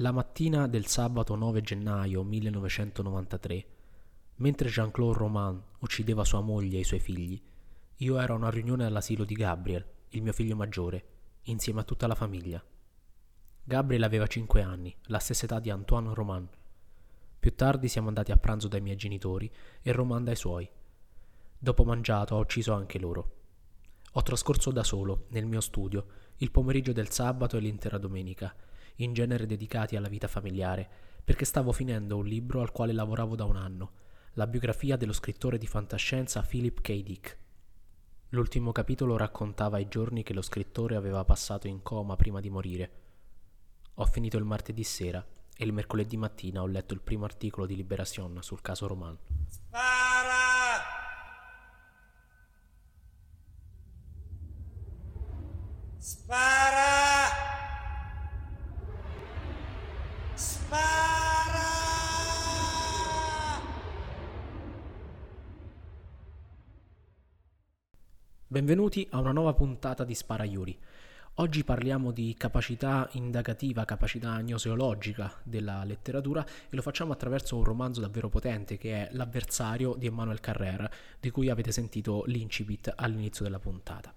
La mattina del sabato 9 gennaio 1993, mentre Jean-Claude Roman uccideva sua moglie e i suoi figli, io ero a una riunione all'asilo di Gabriel, il mio figlio maggiore, insieme a tutta la famiglia. Gabriel aveva 5 anni, la stessa età di Antoine Roman. Più tardi siamo andati a pranzo dai miei genitori e Roman dai suoi. Dopo mangiato ho ucciso anche loro. Ho trascorso da solo, nel mio studio, il pomeriggio del sabato e l'intera domenica in genere dedicati alla vita familiare, perché stavo finendo un libro al quale lavoravo da un anno, la biografia dello scrittore di fantascienza Philip K. Dick. L'ultimo capitolo raccontava i giorni che lo scrittore aveva passato in coma prima di morire. Ho finito il martedì sera e il mercoledì mattina ho letto il primo articolo di Liberation sul caso Roman. Spara! Spara! Benvenuti a una nuova puntata di Spara Yuri. Oggi parliamo di capacità indagativa, capacità gnoseologica della letteratura e lo facciamo attraverso un romanzo davvero potente che è L'avversario di Emmanuel Carrère, di cui avete sentito l'incipit all'inizio della puntata.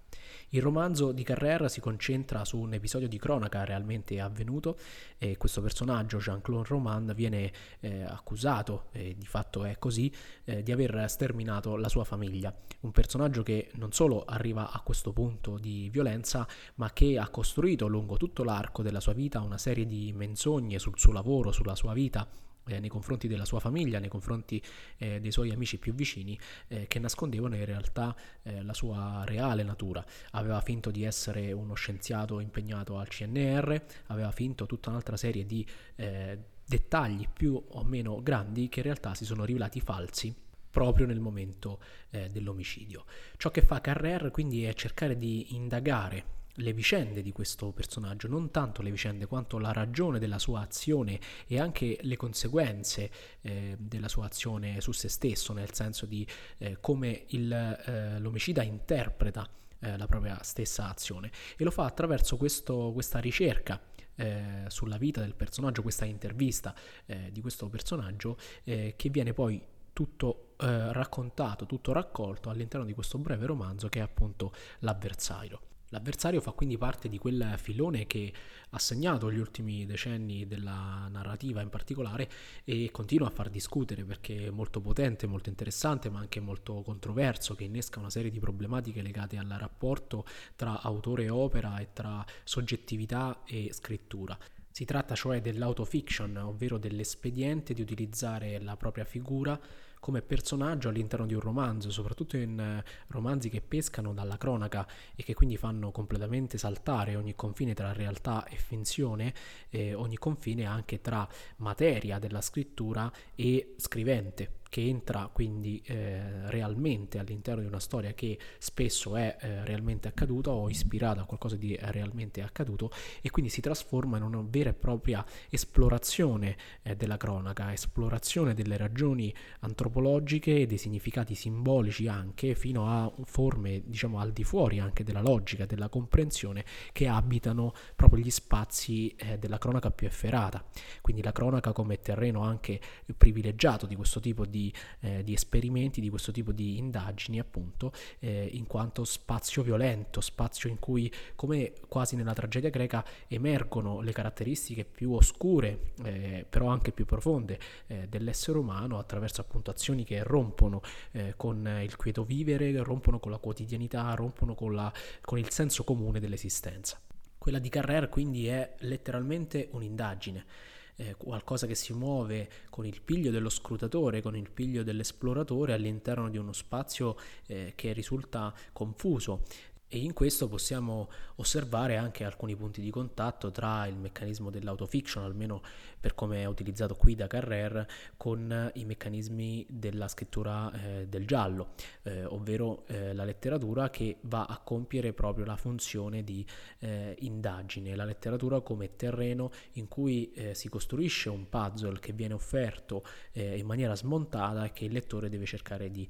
Il romanzo di Carrère si concentra su un episodio di cronaca realmente avvenuto e questo personaggio, Jean-Claude Roman, viene eh, accusato, e di fatto è così, eh, di aver sterminato la sua famiglia. Un personaggio che non solo arriva a questo punto di violenza, ma che ha costruito lungo tutto l'arco della sua vita una serie di menzogne sul suo lavoro, sulla sua vita eh, nei confronti della sua famiglia, nei confronti eh, dei suoi amici più vicini, eh, che nascondevano in realtà eh, la sua reale natura. Aveva finto di essere uno scienziato impegnato al CNR, aveva finto tutta un'altra serie di eh, dettagli più o meno grandi che in realtà si sono rivelati falsi proprio nel momento eh, dell'omicidio. Ciò che fa Carrère quindi è cercare di indagare le vicende di questo personaggio, non tanto le vicende quanto la ragione della sua azione e anche le conseguenze eh, della sua azione su se stesso, nel senso di eh, come il, eh, l'omicida interpreta eh, la propria stessa azione e lo fa attraverso questo, questa ricerca eh, sulla vita del personaggio, questa intervista eh, di questo personaggio che viene poi tutto raccontato, tutto raccolto all'interno di questo breve romanzo che è appunto l'avversario. L'avversario fa quindi parte di quel filone che ha segnato gli ultimi decenni della narrativa in particolare e continua a far discutere perché è molto potente, molto interessante ma anche molto controverso che innesca una serie di problematiche legate al rapporto tra autore e opera e tra soggettività e scrittura. Si tratta cioè dell'autofiction, ovvero dell'espediente di utilizzare la propria figura come personaggio all'interno di un romanzo, soprattutto in eh, romanzi che pescano dalla cronaca e che quindi fanno completamente saltare ogni confine tra realtà e finzione, eh, ogni confine anche tra materia della scrittura e scrivente che entra quindi eh, realmente all'interno di una storia che spesso è eh, realmente accaduta o ispirata a qualcosa di realmente accaduto e quindi si trasforma in una vera e propria esplorazione eh, della cronaca, esplorazione delle ragioni antropologiche e dei significati simbolici anche fino a forme diciamo al di fuori anche della logica, della comprensione che abitano proprio gli spazi eh, della cronaca più efferata. Quindi la cronaca come terreno anche privilegiato di questo tipo di di, eh, di esperimenti, di questo tipo di indagini appunto, eh, in quanto spazio violento, spazio in cui come quasi nella tragedia greca emergono le caratteristiche più oscure, eh, però anche più profonde eh, dell'essere umano attraverso appunto azioni che rompono eh, con il quieto vivere, rompono con la quotidianità, rompono con, la, con il senso comune dell'esistenza. Quella di Carrère quindi è letteralmente un'indagine eh, qualcosa che si muove con il piglio dello scrutatore, con il piglio dell'esploratore all'interno di uno spazio eh, che risulta confuso e in questo possiamo osservare anche alcuni punti di contatto tra il meccanismo dell'autofiction, almeno per come è utilizzato qui da Carrère, con i meccanismi della scrittura eh, del giallo, eh, ovvero eh, la letteratura che va a compiere proprio la funzione di eh, indagine, la letteratura come terreno in cui eh, si costruisce un puzzle che viene offerto eh, in maniera smontata e che il lettore deve cercare di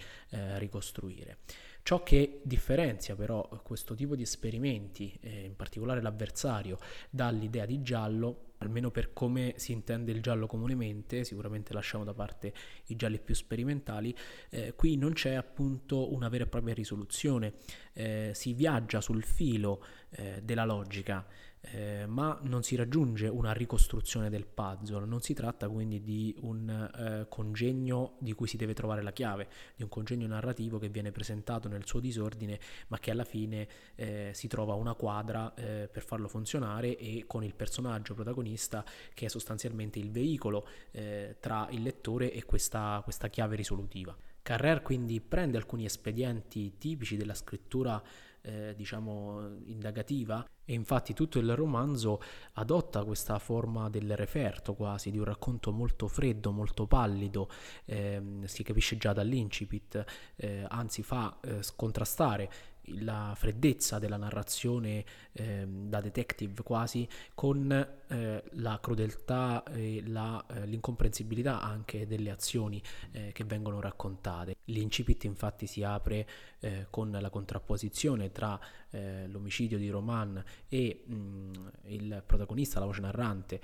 ricostruire. Ciò che differenzia però questo tipo di esperimenti, eh, in particolare l'avversario, dall'idea di giallo almeno per come si intende il giallo comunemente, sicuramente lasciamo da parte i gialli più sperimentali, eh, qui non c'è appunto una vera e propria risoluzione, eh, si viaggia sul filo eh, della logica eh, ma non si raggiunge una ricostruzione del puzzle, non si tratta quindi di un eh, congegno di cui si deve trovare la chiave, di un congegno narrativo che viene presentato nel suo disordine, ma che alla fine eh, si trova una quadra eh, per farlo funzionare e con il personaggio protagonista che è sostanzialmente il veicolo eh, tra il lettore e questa, questa chiave risolutiva. Carrer quindi prende alcuni espedienti tipici della scrittura eh, diciamo indagativa e infatti tutto il romanzo adotta questa forma del referto quasi, di un racconto molto freddo, molto pallido, eh, si capisce già dall'incipit, eh, anzi fa eh, scontrastare la freddezza della narrazione eh, da detective quasi con eh, la crudeltà e la, eh, l'incomprensibilità anche delle azioni eh, che vengono raccontate. L'incipit infatti si apre eh, con la contrapposizione tra eh, l'omicidio di Roman e mh, mm, il protagonista, la voce narrante,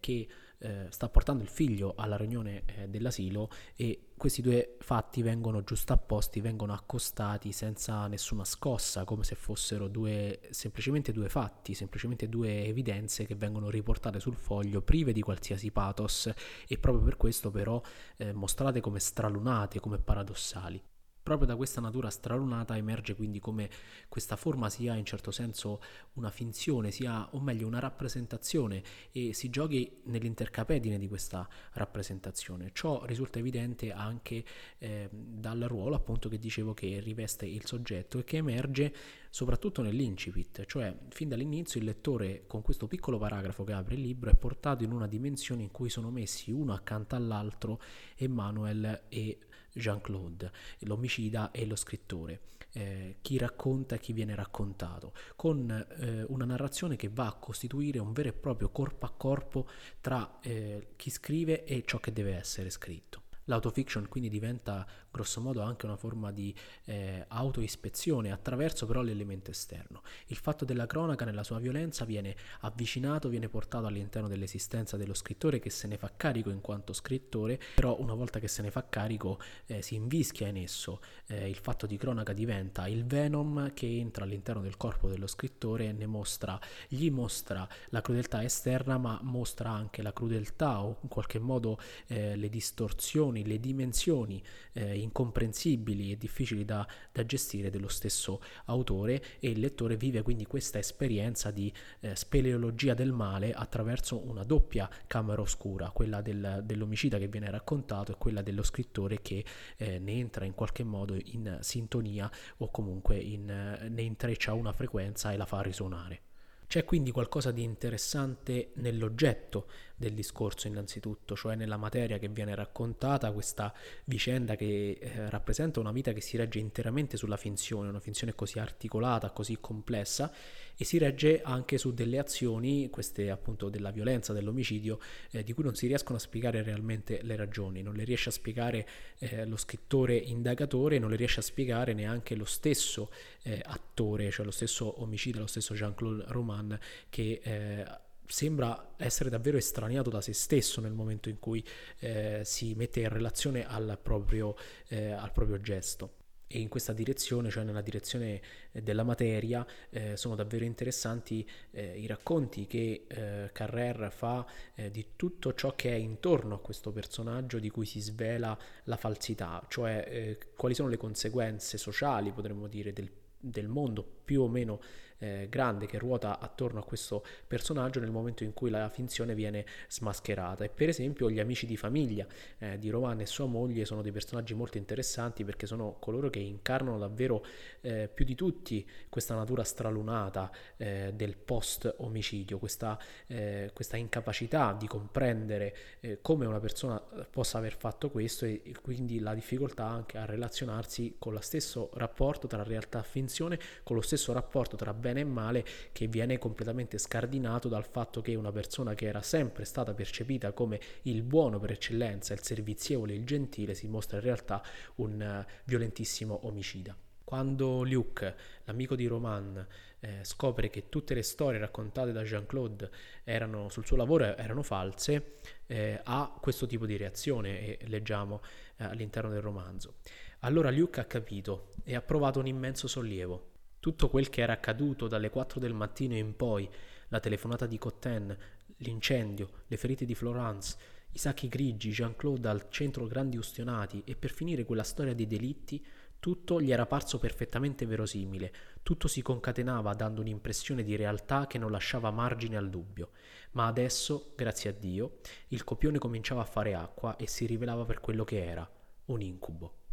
che eh, sta portando il figlio alla riunione eh, dell'asilo e questi due fatti vengono giustapposti, vengono accostati senza nessuna scossa, come se fossero due, semplicemente due fatti, semplicemente due evidenze che vengono riportate sul foglio, prive di qualsiasi pathos e proprio per questo però eh, mostrate come stralunate, come paradossali. Proprio da questa natura stralunata emerge quindi come questa forma sia in certo senso una finzione, sia o meglio una rappresentazione e si giochi nell'intercapedine di questa rappresentazione. Ciò risulta evidente anche eh, dal ruolo appunto che dicevo che riveste il soggetto e che emerge soprattutto nell'incipit, cioè fin dall'inizio il lettore con questo piccolo paragrafo che apre il libro è portato in una dimensione in cui sono messi uno accanto all'altro Emmanuel e Jean-Claude, l'omicida e lo scrittore, eh, chi racconta e chi viene raccontato, con eh, una narrazione che va a costituire un vero e proprio corpo a corpo tra eh, chi scrive e ciò che deve essere scritto. L'autofiction quindi diventa grossomodo anche una forma di eh, autoispezione attraverso però l'elemento esterno. Il fatto della cronaca nella sua violenza viene avvicinato, viene portato all'interno dell'esistenza dello scrittore che se ne fa carico in quanto scrittore, però una volta che se ne fa carico eh, si invischia in esso. Eh, il fatto di cronaca diventa il venom che entra all'interno del corpo dello scrittore e ne mostra, gli mostra la crudeltà esterna ma mostra anche la crudeltà o in qualche modo eh, le distorsioni, le dimensioni eh, incomprensibili e difficili da, da, gestire dello stesso autore e il lettore vive quindi questa esperienza di eh, speleologia del male attraverso una doppia camera oscura, quella del, dell'omicida che viene raccontato e quella dello scrittore che eh, ne entra in qualche modo in sintonia o comunque in, ne intreccia una frequenza e la fa risuonare. C'è quindi qualcosa di interessante nell'oggetto del discorso innanzitutto, cioè nella materia che viene raccontata, questa vicenda che eh, rappresenta una vita che si regge interamente sulla finzione, una finzione così articolata, così complessa e si regge anche su delle azioni, queste appunto della violenza, dell'omicidio, eh, di cui non si riescono a spiegare realmente le ragioni, non le riesce a spiegare eh, lo scrittore indagatore, non le riesce a spiegare neanche lo stesso eh, attore, cioè lo stesso omicida, lo stesso Jean-Claude Roman che eh, sembra essere davvero estraniato da se stesso nel momento in cui eh, si mette in relazione al proprio, eh, al proprio gesto. E in questa direzione, cioè nella direzione eh, della materia, eh, sono davvero interessanti eh, i racconti che eh, Carrer fa eh, di tutto ciò che è intorno a questo personaggio di cui si svela la falsità, cioè eh, quali sono le conseguenze sociali, potremmo dire, del, del mondo più o meno eh, grande che ruota attorno a questo personaggio nel momento in cui la finzione viene smascherata. E per esempio gli amici di famiglia eh, di Roman e sua moglie sono dei personaggi molto interessanti perché sono coloro che incarnano davvero eh, più di tutti questa natura stralunata eh, del post-omicidio, questa, eh, questa, incapacità di comprendere eh, come una persona possa aver fatto questo e, e quindi la difficoltà anche a relazionarsi con lo stesso rapporto tra realtà e finzione, con lo stesso rapporto tra bene e male che viene completamente scardinato dal fatto che una persona che era sempre stata percepita come il buono per eccellenza, il servizievole, il gentile, si mostra in realtà un uh, violentissimo omicida. Quando Luke, l'amico di Roman, eh, scopre che tutte le storie raccontate da Jean-Claude erano, sul suo lavoro erano false, eh, ha questo tipo di reazione e leggiamo eh, all'interno del romanzo. Allora Luke ha capito e ha provato un immenso sollievo. Tutto quel che era accaduto dalle 4 del mattino in poi, la telefonata di Cotten, l'incendio, le ferite di Florence, i sacchi grigi, Jean-Claude al centro grandi ustionati e per finire quella storia dei delitti, tutto gli era parso perfettamente verosimile, tutto si concatenava dando un'impressione di realtà che non lasciava margine al dubbio. Ma adesso, grazie a Dio, il copione cominciava a fare acqua e si rivelava per quello che era, un incubo.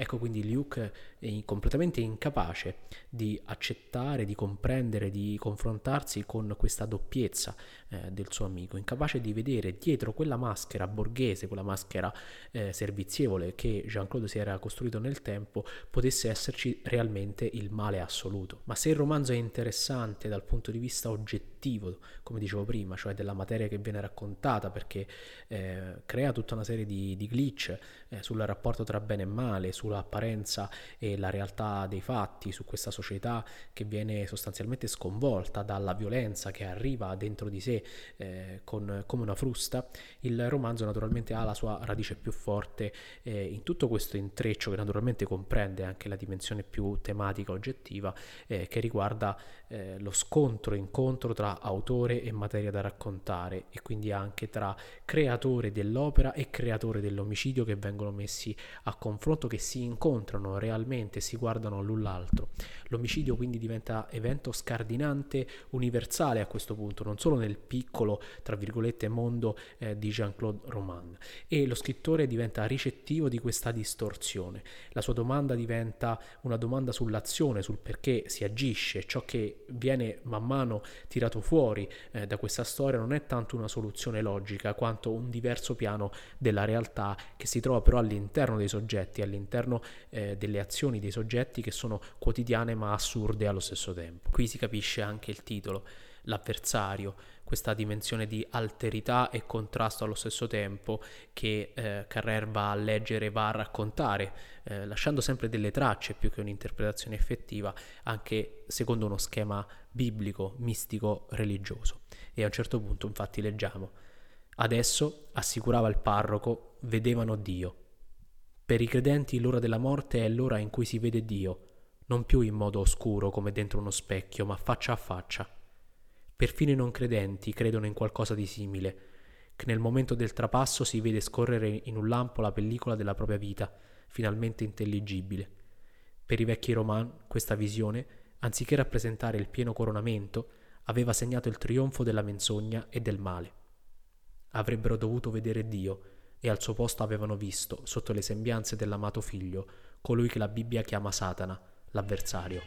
Ecco quindi Luke è completamente incapace di accettare, di comprendere, di confrontarsi con questa doppiezza eh, del suo amico, incapace di vedere dietro quella maschera borghese, quella maschera eh, servizievole che Jean-Claude si era costruito nel tempo, potesse esserci realmente il male assoluto. Ma se il romanzo è interessante dal punto di vista oggettivo, come dicevo prima, cioè della materia che viene raccontata, perché eh, crea tutta una serie di, di glitch eh, sul rapporto tra bene e male, su sull'apparenza e la realtà dei fatti, su questa società che viene sostanzialmente sconvolta dalla violenza che arriva dentro di sé eh, con, come una frusta, il romanzo naturalmente ha la sua radice più forte eh, in tutto questo intreccio che naturalmente comprende anche la dimensione più tematica oggettiva eh, che riguarda eh, lo scontro, incontro tra autore e materia da raccontare e quindi anche tra creatore dell'opera e creatore dell'omicidio che vengono messi a confronto, che si incontrano realmente, si guardano l'un l'altro. L'omicidio quindi diventa evento scardinante universale a questo punto, non solo nel piccolo, tra virgolette, mondo eh, di Jean-Claude Roman. E lo scrittore diventa ricettivo di questa distorsione. La sua domanda diventa una domanda sull'azione, sul perché si agisce, ciò che viene man mano tirato fuori eh, da questa storia non è tanto una soluzione logica quanto un diverso piano della realtà che si trova però all'interno dei soggetti, all'interno eh, delle azioni dei soggetti che sono quotidiane ma assurde allo stesso tempo. Qui si capisce anche il titolo, l'avversario, questa dimensione di alterità e contrasto allo stesso tempo che eh, Carrer va a leggere, va a raccontare, eh, lasciando sempre delle tracce più che un'interpretazione effettiva, anche secondo uno schema biblico, mistico, religioso. E a un certo punto infatti leggiamo, adesso, assicurava il parroco, vedevano Dio. Per i credenti l'ora della morte è l'ora in cui si vede Dio, non più in modo oscuro come dentro uno specchio, ma faccia a faccia. Perfino i non credenti credono in qualcosa di simile, che nel momento del trapasso si vede scorrere in un lampo la pellicola della propria vita, finalmente intelligibile. Per i vecchi romani questa visione, anziché rappresentare il pieno coronamento, aveva segnato il trionfo della menzogna e del male. Avrebbero dovuto vedere Dio, e al suo posto avevano visto, sotto le sembianze dell'amato figlio, colui che la Bibbia chiama Satana, l'avversario.